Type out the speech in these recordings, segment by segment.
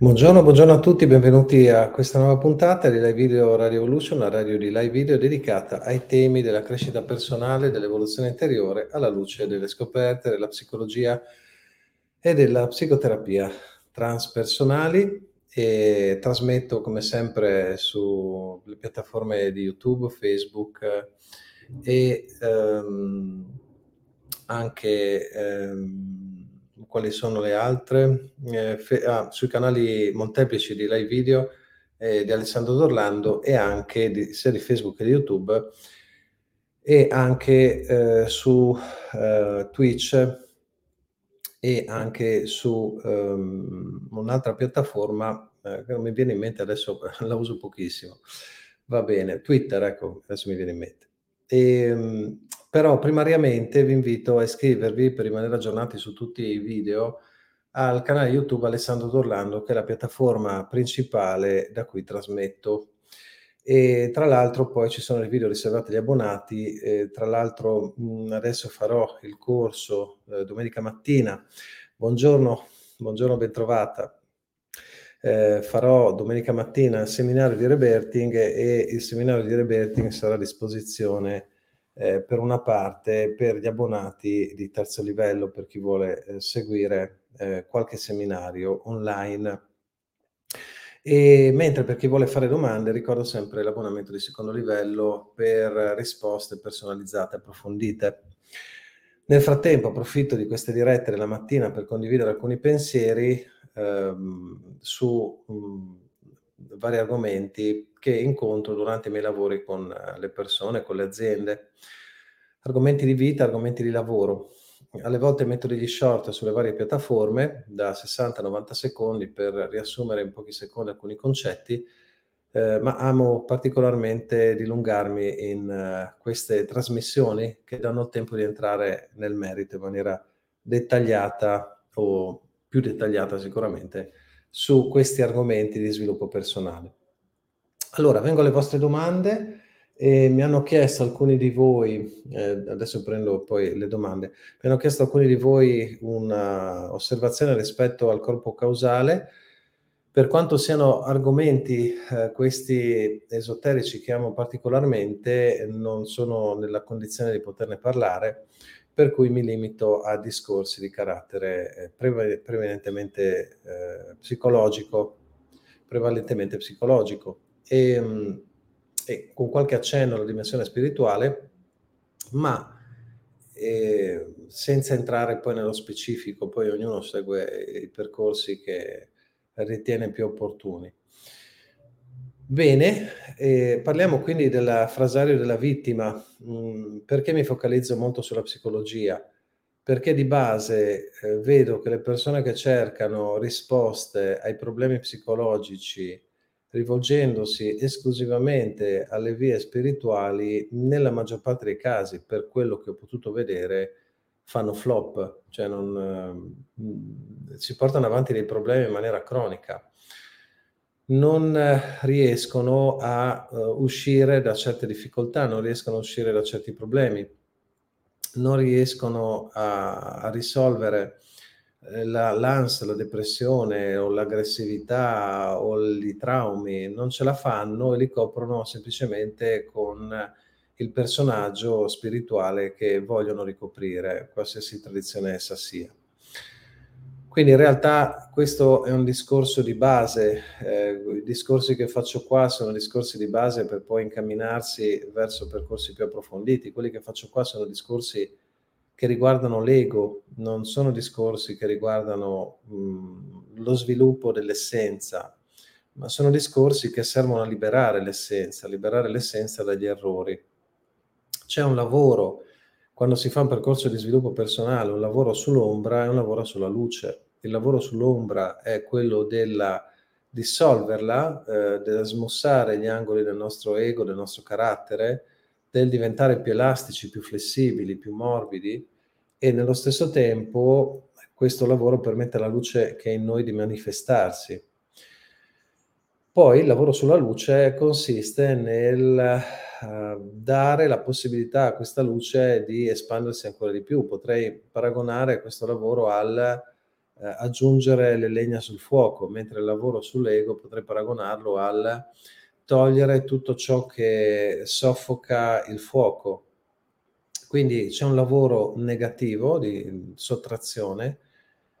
Buongiorno, buongiorno a tutti, benvenuti a questa nuova puntata di Live Video Radio Evolution, una radio di live video dedicata ai temi della crescita personale, dell'evoluzione interiore, alla luce delle scoperte della psicologia e della psicoterapia transpersonali. E trasmetto come sempre sulle piattaforme di YouTube, Facebook e ehm, anche ehm, quali sono le altre, eh, fe- ah, sui canali molteplici di live video eh, di Alessandro Dorlando e anche di, sia di Facebook che di YouTube e anche eh, su eh, Twitch e anche su um, un'altra piattaforma eh, che non mi viene in mente adesso, la uso pochissimo. Va bene, Twitter, ecco, adesso mi viene in mente. E, ehm, però primariamente vi invito a iscrivervi per rimanere aggiornati su tutti i video al canale YouTube Alessandro Dorlando, che è la piattaforma principale da cui trasmetto. E tra l'altro poi ci sono i video riservati agli abbonati, e tra l'altro mh, adesso farò il corso eh, domenica mattina. Buongiorno, buongiorno, bentrovata. Eh, farò domenica mattina il seminario di Reberting e il seminario di Reberting sarà a disposizione eh, per una parte per gli abbonati di terzo livello, per chi vuole eh, seguire eh, qualche seminario online. E mentre per chi vuole fare domande, ricordo sempre l'abbonamento di secondo livello per risposte personalizzate approfondite. Nel frattempo approfitto di queste dirette della mattina per condividere alcuni pensieri ehm, su mh, mm, vari argomenti che incontro durante i miei lavori con eh, le persone, con le aziende. Argomenti di vita, argomenti di lavoro. Alle volte metto degli short sulle varie piattaforme da 60-90 secondi per riassumere in pochi secondi alcuni concetti, eh, ma amo particolarmente dilungarmi in uh, queste trasmissioni che danno il tempo di entrare nel merito in maniera dettagliata o più dettagliata sicuramente su questi argomenti di sviluppo personale. Allora, vengo alle vostre domande. E mi hanno chiesto alcuni di voi, eh, adesso prendo poi le domande, mi hanno chiesto alcuni di voi un'osservazione rispetto al corpo causale. Per quanto siano argomenti eh, questi esoterici che amo particolarmente, non sono nella condizione di poterne parlare, per cui mi limito a discorsi di carattere eh, pre- prevalentemente eh, psicologico, prevalentemente psicologico. E, mh, e con qualche accenno alla dimensione spirituale, ma eh, senza entrare poi nello specifico, poi ognuno segue i percorsi che ritiene più opportuni. Bene, eh, parliamo quindi del frasario della vittima. Mm, perché mi focalizzo molto sulla psicologia? Perché di base eh, vedo che le persone che cercano risposte ai problemi psicologici rivolgendosi esclusivamente alle vie spirituali, nella maggior parte dei casi, per quello che ho potuto vedere, fanno flop, cioè non, eh, si portano avanti dei problemi in maniera cronica. Non eh, riescono a uh, uscire da certe difficoltà, non riescono a uscire da certi problemi, non riescono a, a risolvere eh, la, l'ansia, la depressione o l'aggressività o i traumi non ce la fanno e li coprono semplicemente con il personaggio spirituale che vogliono ricoprire, qualsiasi tradizione essa sia. Quindi in realtà questo è un discorso di base, eh, i discorsi che faccio qua sono discorsi di base per poi incamminarsi verso percorsi più approfonditi, quelli che faccio qua sono discorsi che riguardano l'ego, non sono discorsi che riguardano mh, lo sviluppo dell'essenza, ma sono discorsi che servono a liberare l'essenza, a liberare l'essenza dagli errori. C'è un lavoro, quando si fa un percorso di sviluppo personale, un lavoro sull'ombra e un lavoro sulla luce. Il lavoro sull'ombra è quello della dissolverla, eh, del smussare gli angoli del nostro ego, del nostro carattere, del diventare più elastici, più flessibili, più morbidi e nello stesso tempo questo lavoro permette alla luce che è in noi di manifestarsi. Poi il lavoro sulla luce consiste nel dare la possibilità a questa luce di espandersi ancora di più. Potrei paragonare questo lavoro al eh, aggiungere le legna sul fuoco, mentre il lavoro sull'ego potrei paragonarlo al togliere tutto ciò che soffoca il fuoco. Quindi c'è un lavoro negativo di sottrazione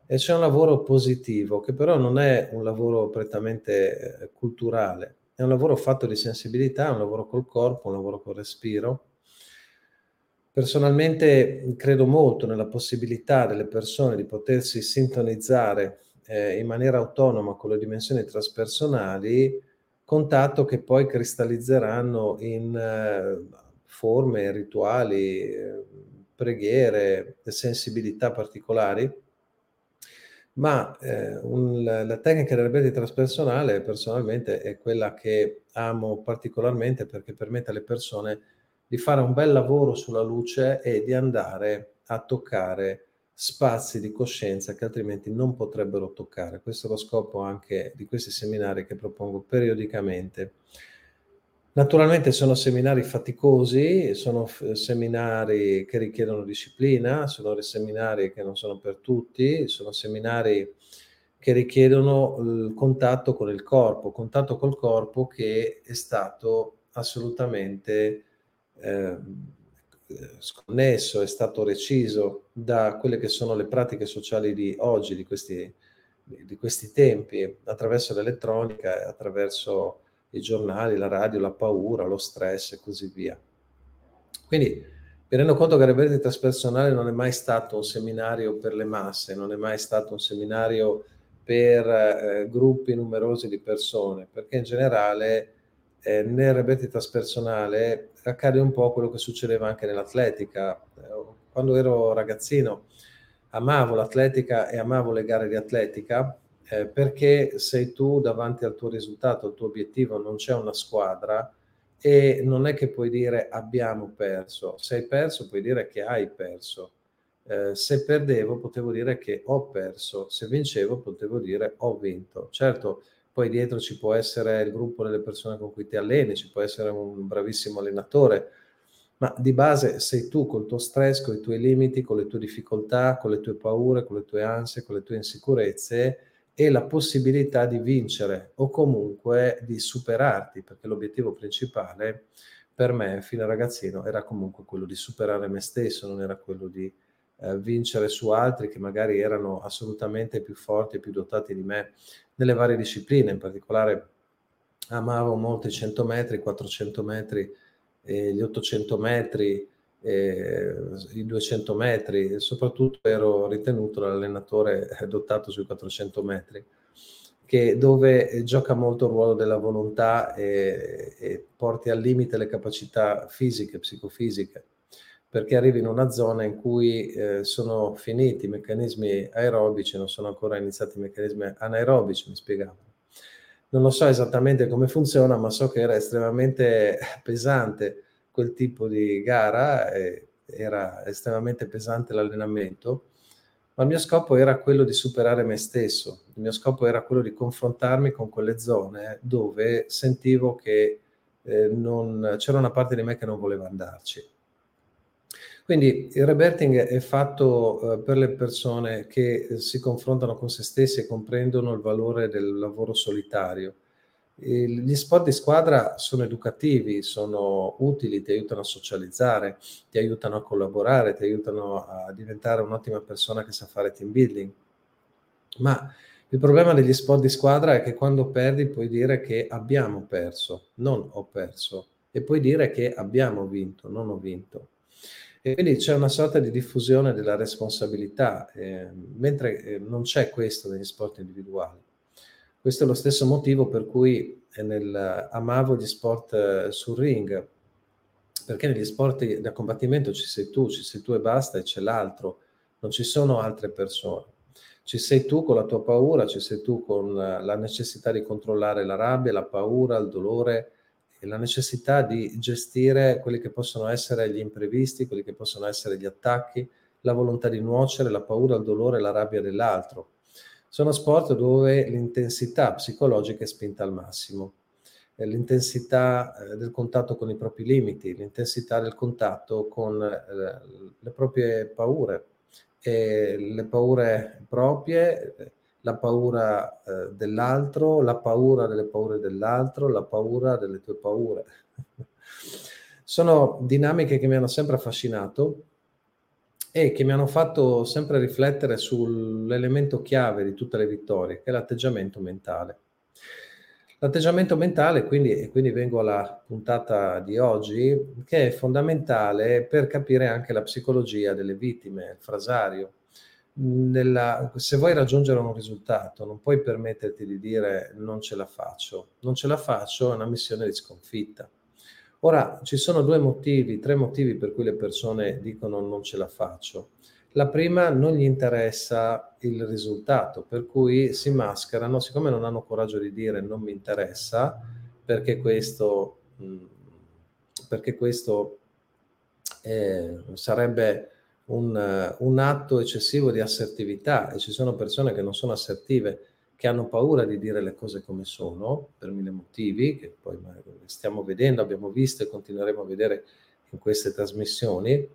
e c'è un lavoro positivo che però non è un lavoro prettamente eh, culturale, è un lavoro fatto di sensibilità, un lavoro col corpo, un lavoro col respiro. Personalmente credo molto nella possibilità delle persone di potersi sintonizzare eh, in maniera autonoma con le dimensioni traspersonali, contatto che poi cristallizzeranno in eh, forme, rituali, eh, preghiere, sensibilità particolari ma eh, un, la tecnica del rete traspersonale personalmente è quella che amo particolarmente perché permette alle persone di fare un bel lavoro sulla luce e di andare a toccare spazi di coscienza che altrimenti non potrebbero toccare. Questo è lo scopo anche di questi seminari che propongo periodicamente Naturalmente sono seminari faticosi, sono f- seminari che richiedono disciplina, sono seminari che non sono per tutti, sono seminari che richiedono il contatto con il corpo, contatto col corpo che è stato assolutamente eh, sconnesso, è stato reciso da quelle che sono le pratiche sociali di oggi, di questi, di questi tempi, attraverso l'elettronica, attraverso i giornali, la radio, la paura, lo stress e così via. Quindi mi rendo conto che Rebelde Traspersonale non è mai stato un seminario per le masse, non è mai stato un seminario per eh, gruppi numerosi di persone, perché in generale eh, nel Rebelde Traspersonale accade un po' quello che succedeva anche nell'atletica. Quando ero ragazzino amavo l'atletica e amavo le gare di atletica, eh, perché sei tu davanti al tuo risultato, al tuo obiettivo, non c'è una squadra e non è che puoi dire abbiamo perso, se hai perso puoi dire che hai perso. Eh, se perdevo potevo dire che ho perso, se vincevo potevo dire ho vinto. Certo, poi dietro ci può essere il gruppo delle persone con cui ti alleni, ci può essere un bravissimo allenatore, ma di base sei tu col tuo stress, con i tuoi limiti, con le tue difficoltà, con le tue paure, con le tue ansie, con le tue insicurezze e la possibilità di vincere o comunque di superarti, perché l'obiettivo principale per me, fino a ragazzino, era comunque quello di superare me stesso, non era quello di eh, vincere su altri che magari erano assolutamente più forti più dotati di me nelle varie discipline, in particolare amavo molto i 100 metri, i 400 metri, e gli 800 metri, eh, i 200 metri soprattutto ero ritenuto l'allenatore dotato sui 400 metri che dove gioca molto il ruolo della volontà e, e porti al limite le capacità fisiche, psicofisiche, perché arrivi in una zona in cui eh, sono finiti i meccanismi aerobici, non sono ancora iniziati i meccanismi anaerobici, mi spiegavo. Non lo so esattamente come funziona, ma so che era estremamente pesante quel tipo di gara, eh, era estremamente pesante l'allenamento, ma il mio scopo era quello di superare me stesso, il mio scopo era quello di confrontarmi con quelle zone dove sentivo che eh, non, c'era una parte di me che non voleva andarci. Quindi il rebirthing è fatto eh, per le persone che si confrontano con se stessi e comprendono il valore del lavoro solitario gli sport di squadra sono educativi, sono utili, ti aiutano a socializzare, ti aiutano a collaborare, ti aiutano a diventare un'ottima persona che sa fare team building. Ma il problema degli sport di squadra è che quando perdi puoi dire che abbiamo perso, non ho perso, e puoi dire che abbiamo vinto, non ho vinto. E quindi c'è una sorta di diffusione della responsabilità, eh, mentre non c'è questo negli sport individuali. Questo è lo stesso motivo per cui nel, amavo gli sport eh, sul ring, perché negli sport da combattimento ci sei tu, ci sei tu e basta e c'è l'altro, non ci sono altre persone. Ci sei tu con la tua paura, ci sei tu con la necessità di controllare la rabbia, la paura, il dolore e la necessità di gestire quelli che possono essere gli imprevisti, quelli che possono essere gli attacchi, la volontà di nuocere, la paura, il dolore, la rabbia dell'altro. Sono sport dove l'intensità psicologica è spinta al massimo, l'intensità eh, del contatto con i propri limiti, l'intensità del contatto con eh, le proprie paure eh, le paure proprie, la paura eh, dell'altro, la paura delle paure dell'altro, la paura delle tue paure. Sono dinamiche che mi hanno sempre affascinato e che mi hanno fatto sempre riflettere sull'elemento chiave di tutte le vittorie, che è l'atteggiamento mentale. L'atteggiamento mentale, quindi, e quindi vengo alla puntata di oggi, che è fondamentale per capire anche la psicologia delle vittime, il frasario. Nella, se vuoi raggiungere un risultato, non puoi permetterti di dire non ce la faccio. Non ce la faccio è una missione di sconfitta. Ora, ci sono due motivi, tre motivi per cui le persone dicono non ce la faccio. La prima non gli interessa il risultato, per cui si mascherano, siccome non hanno coraggio di dire non mi interessa, perché questo, perché questo eh, sarebbe un, un, atto eccessivo di assertività e ci sono persone che non sono assertive, che hanno paura di dire le cose come sono, per mille motivi, che poi stiamo vedendo, abbiamo visto e continueremo a vedere in queste trasmissioni.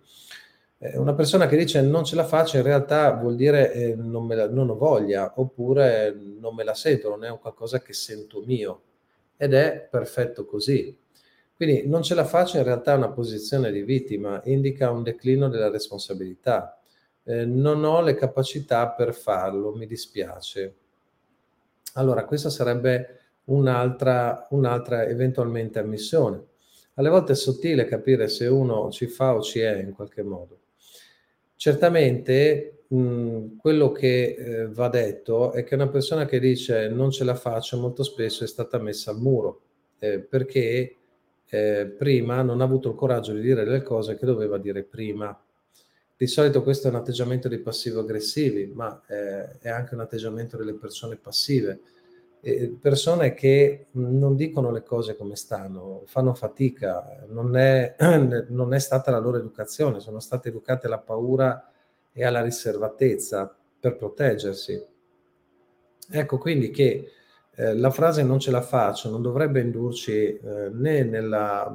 Eh, una persona che dice non ce la faccio in realtà vuol dire eh, non, la, non, ho voglia oppure non me la sento, non è un qualcosa che sento mio ed è perfetto così. Quindi non ce la faccio in realtà è una posizione di vittima, indica un declino della responsabilità. Eh, non ho le capacità per farlo, mi dispiace. Allora, questa sarebbe un'altra, un'altra eventualmente ammissione. Alle volte è sottile capire se uno ci fa o ci è in qualche modo. Certamente mh, quello che eh, va detto è che una persona che dice non ce la faccio molto spesso è stata messa al muro eh, perché eh, prima non ha avuto il coraggio di dire le cose che doveva dire prima. Di solito questo è un atteggiamento dei passivo-aggressivi, ma eh, è anche un atteggiamento delle persone passive eh, persone che non dicono le cose come stanno, fanno fatica, non è, non è stata la loro educazione, sono state educate alla paura e alla riservatezza per proteggersi. Ecco quindi che eh, la frase non ce la faccio non dovrebbe indurci eh, né nella,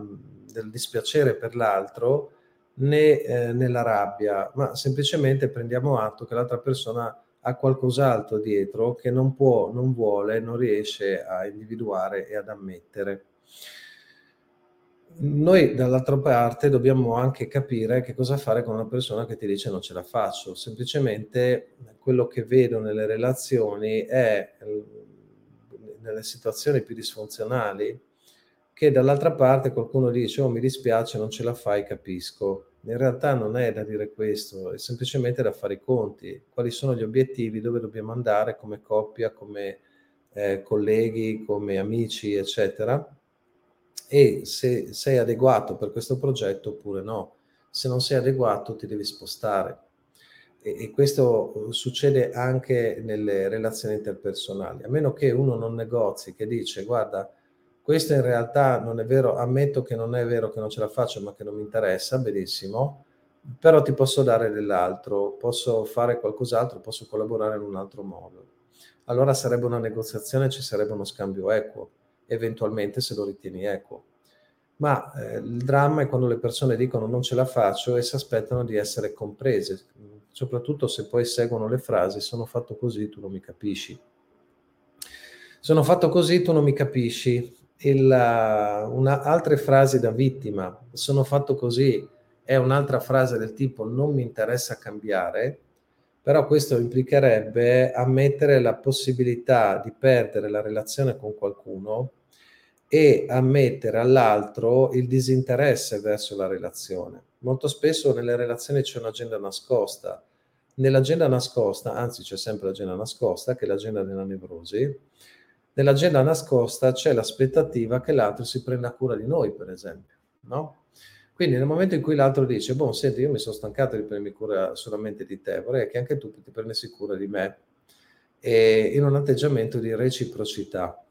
nel dispiacere per l'altro né eh, nella rabbia, ma semplicemente prendiamo atto che l'altra persona ha qualcos'altro dietro che non può, non vuole, non riesce a individuare e ad ammettere. Noi dall'altra parte dobbiamo anche capire che cosa fare con una persona che ti dice non ce la faccio. Semplicemente quello che vedo nelle relazioni è nelle situazioni più disfunzionali che dall'altra parte qualcuno dice oh mi dispiace non ce la fai capisco in realtà non è da dire questo, è semplicemente da fare i conti. Quali sono gli obiettivi, dove dobbiamo andare come coppia, come eh, colleghi, come amici, eccetera. E se sei adeguato per questo progetto oppure no. Se non sei adeguato ti devi spostare. E, questo succede anche nelle relazioni interpersonali. A meno che uno non negozi, che dice guarda, questo in realtà non è vero, ammetto che non è vero che non ce la faccio, ma che non mi interessa, benissimo, però ti posso dare dell'altro, posso fare qualcos'altro, posso collaborare in un altro modo. Allora sarebbe una negoziazione, ci sarebbe uno scambio equo, eventualmente se lo ritieni equo. Ma eh, il dramma è quando le persone dicono non ce la faccio e si aspettano di essere comprese, soprattutto se poi seguono le frasi sono fatto così, tu non mi capisci. Sono fatto così, tu non mi capisci il, una, altre frasi da vittima, sono fatto così, è un'altra frase del tipo non mi interessa cambiare, però questo implicherebbe ammettere la possibilità di perdere la relazione con qualcuno e ammettere all'altro il disinteresse verso la relazione. Molto spesso nelle relazioni c'è un'agenda nascosta. Nell'agenda nascosta, anzi c'è sempre l'agenda nascosta, che è l'agenda della nevrosi, nell'agenda nascosta c'è l'aspettativa che l'altro si prenda cura di noi, per esempio, no? Quindi nel momento in cui l'altro dice, boh, senti, io mi sono stancato di prendermi cura solamente di te, vorrei che anche tu ti prendessi cura di me, e in un atteggiamento di reciprocità.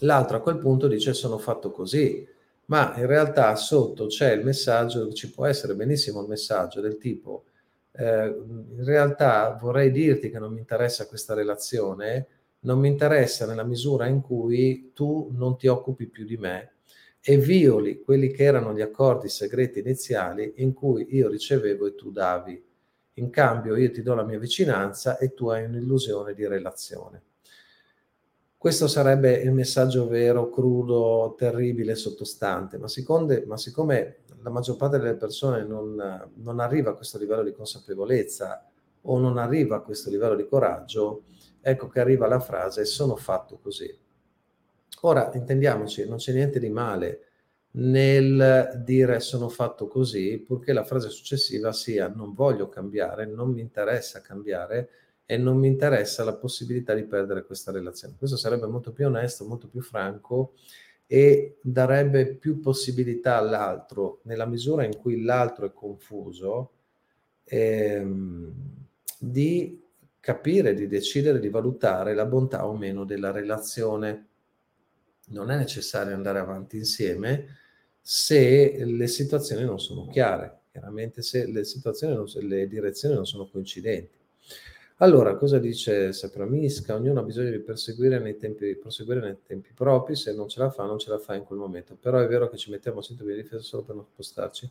L'altro a quel punto dice, sono fatto così, ma in realtà sotto c'è il messaggio, ci può essere benissimo il messaggio del tipo, eh, in realtà vorrei dirti che non mi interessa questa relazione, non mi interessa nella misura in cui tu non ti occupi più di me e violi quelli che erano gli accordi segreti iniziali in cui io ricevevo e tu davi. in cambio io ti do la mia vicinanza e tu hai un'illusione di relazione. Questo sarebbe il messaggio vero, crudo, terribile, sottostante, ma siccome, ma siccome la maggior parte delle persone non, non, arriva a questo livello di consapevolezza o non arriva a questo livello di coraggio, ecco che arriva la frase sono fatto così. Ora, intendiamoci, non c'è niente di male nel dire sono fatto così, purché la frase successiva sia non voglio cambiare, non mi interessa cambiare, e non mi interessa la possibilità di perdere questa relazione. Questo sarebbe molto più onesto, molto più franco e darebbe più possibilità all'altro, nella misura in cui l'altro è confuso, ehm, di capire, di decidere, di valutare la bontà o meno della relazione. Non è necessario andare avanti insieme se le situazioni non sono chiare, chiaramente se le situazioni, non, le direzioni non sono coincidenti. Allora, cosa dice Sapramisca? Ognuno ha bisogno di perseguire nei, tempi, proseguire nei tempi propri, se non ce la fa, non ce la fa in quel momento. Però è vero che ci mettiamo sintomi di difesa solo per non spostarci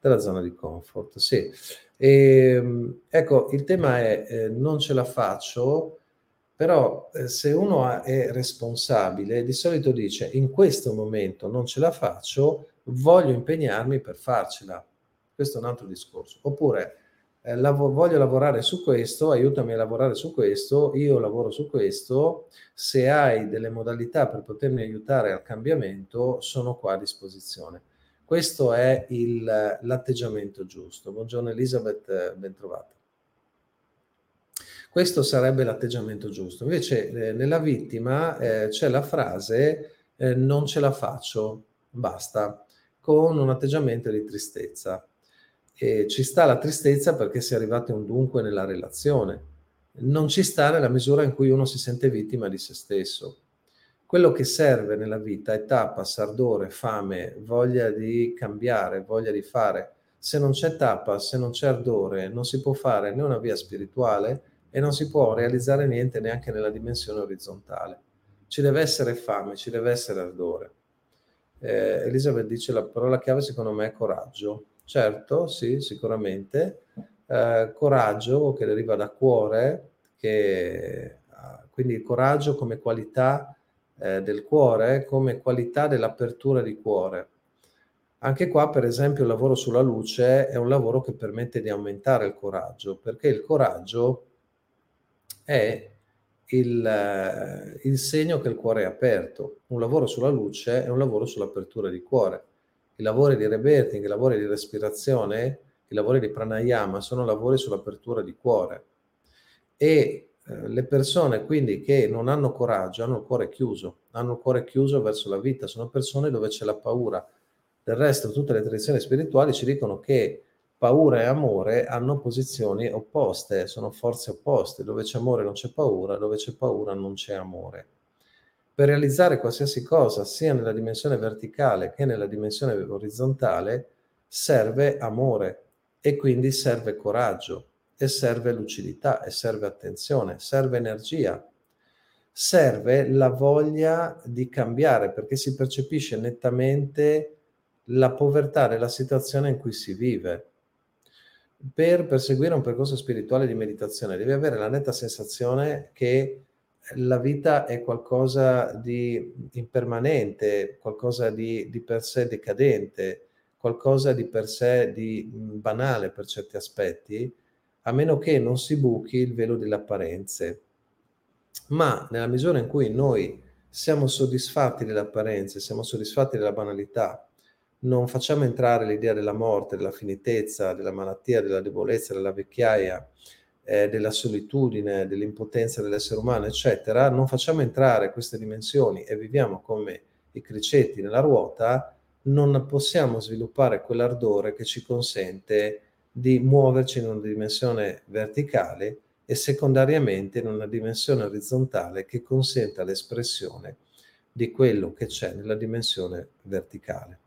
dalla zona di comfort. Sì. E, ehm, ecco, il tema è eh, non ce la faccio, però eh, se uno è responsabile, di solito dice in questo momento non ce la faccio, voglio impegnarmi per farcela. Questo è un altro discorso. Oppure eh, lav- voglio lavorare su questo, aiutami a lavorare su questo, io lavoro su questo, se hai delle modalità per potermi aiutare al cambiamento, sono qua a disposizione. Questo è il, l'atteggiamento giusto. Buongiorno Elisabeth, ben trovata. Questo sarebbe l'atteggiamento giusto. Invece eh, nella vittima eh, c'è la frase eh, non ce la faccio, basta, con un atteggiamento di tristezza. E ci sta la tristezza perché si è arrivati a un dunque nella relazione. Non ci sta nella misura in cui uno si sente vittima di se stesso. Quello che serve nella vita è tapas, ardore, fame, voglia di cambiare, voglia di fare. Se non c'è tapas, se non c'è ardore, non si può fare né una via spirituale e non si può realizzare niente neanche nella dimensione orizzontale. Ci deve essere fame, ci deve essere ardore. Eh, Elisabeth dice la parola chiave secondo me è coraggio. Certo, sì, sicuramente. Eh, coraggio che deriva da cuore, che, quindi il coraggio come qualità eh, del cuore, come qualità dell'apertura di cuore. Anche qua, per esempio, il lavoro sulla luce è un lavoro che permette di aumentare il coraggio, perché il coraggio è il, eh, il segno che il cuore è aperto. Un lavoro sulla luce è un lavoro sull'apertura di cuore i lavori di rebirthing, i lavori di respirazione, i lavori di pranayama sono lavori sull'apertura di cuore. E eh, le persone quindi che non hanno coraggio hanno il cuore chiuso, hanno il cuore chiuso verso la vita, sono persone dove c'è la paura. Del resto tutte le tradizioni spirituali ci dicono che paura e amore hanno posizioni opposte, sono forze opposte, dove c'è amore non c'è paura, dove c'è paura non c'è amore. Per realizzare qualsiasi cosa, sia nella dimensione verticale che nella dimensione orizzontale, serve amore e quindi serve coraggio e serve lucidità e serve attenzione, serve energia, serve la voglia di cambiare perché si percepisce nettamente la povertà della situazione in cui si vive. Per perseguire un percorso spirituale di meditazione devi avere la netta sensazione che la vita è qualcosa di impermanente, qualcosa di, di, per sé decadente, qualcosa di per sé di banale per certi aspetti, a meno che non si buchi il velo delle apparenze. Ma nella misura in cui noi siamo soddisfatti delle apparenze, siamo soddisfatti della banalità, non facciamo entrare l'idea della morte, della finitezza, della malattia, della debolezza, della vecchiaia, eh, della solitudine, dell'impotenza dell'essere umano, eccetera, non facciamo entrare queste dimensioni e viviamo come i cricetti nella ruota, non possiamo sviluppare quell'ardore che ci consente di muoverci in una dimensione verticale e secondariamente in una dimensione orizzontale che consenta l'espressione di quello che c'è nella dimensione verticale.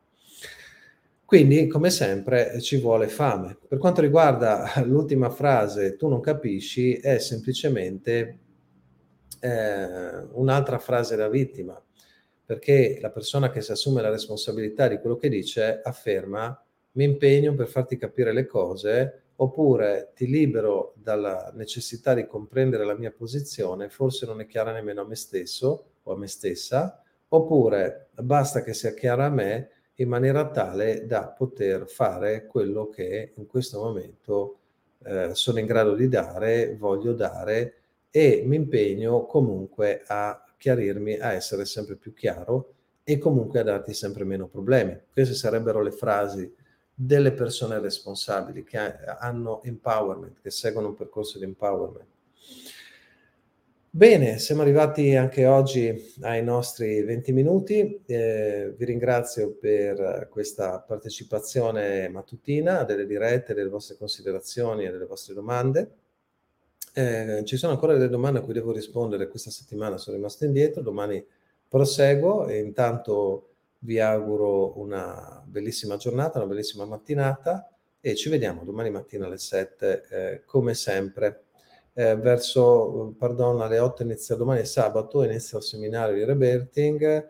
Quindi, come sempre, ci vuole fame. Per quanto riguarda l'ultima frase, tu non capisci, è semplicemente eh, un'altra frase da vittima, perché la persona che si assume la responsabilità di quello che dice afferma mi impegno per farti capire le cose oppure ti libero dalla necessità di comprendere la mia posizione, forse non è chiara nemmeno a me stesso o a me stessa, oppure basta che sia chiara a me in maniera tale da poter fare quello che in questo momento eh, sono in grado di dare, voglio dare e mi impegno comunque a chiarirmi, a essere sempre più chiaro e comunque a darti sempre meno problemi. Queste sarebbero le frasi delle persone responsabili che hanno empowerment, che seguono un percorso di empowerment. Bene, siamo arrivati anche oggi ai nostri 20 minuti. Eh, vi ringrazio per questa partecipazione mattutina, delle dirette, delle vostre considerazioni e delle vostre domande. Eh, ci sono ancora delle domande a cui devo rispondere questa settimana, sono rimasto indietro, domani proseguo e intanto vi auguro una bellissima giornata, una bellissima mattinata e ci vediamo domani mattina alle 7 eh, come sempre. Eh, verso, pardon, alle 8 inizia domani sabato, inizia il seminario di Reberting,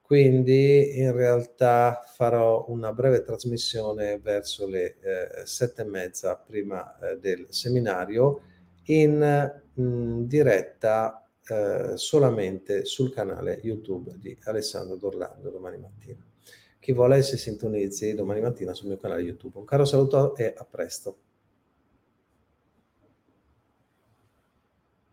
quindi in realtà farò una breve trasmissione verso le eh, 7 e mezza prima eh, del seminario in mh, diretta eh, solamente sul canale YouTube di Alessandro Dorlando domani mattina. Chi vuole si sintonizzi domani mattina sul mio canale YouTube. Un caro saluto e a presto.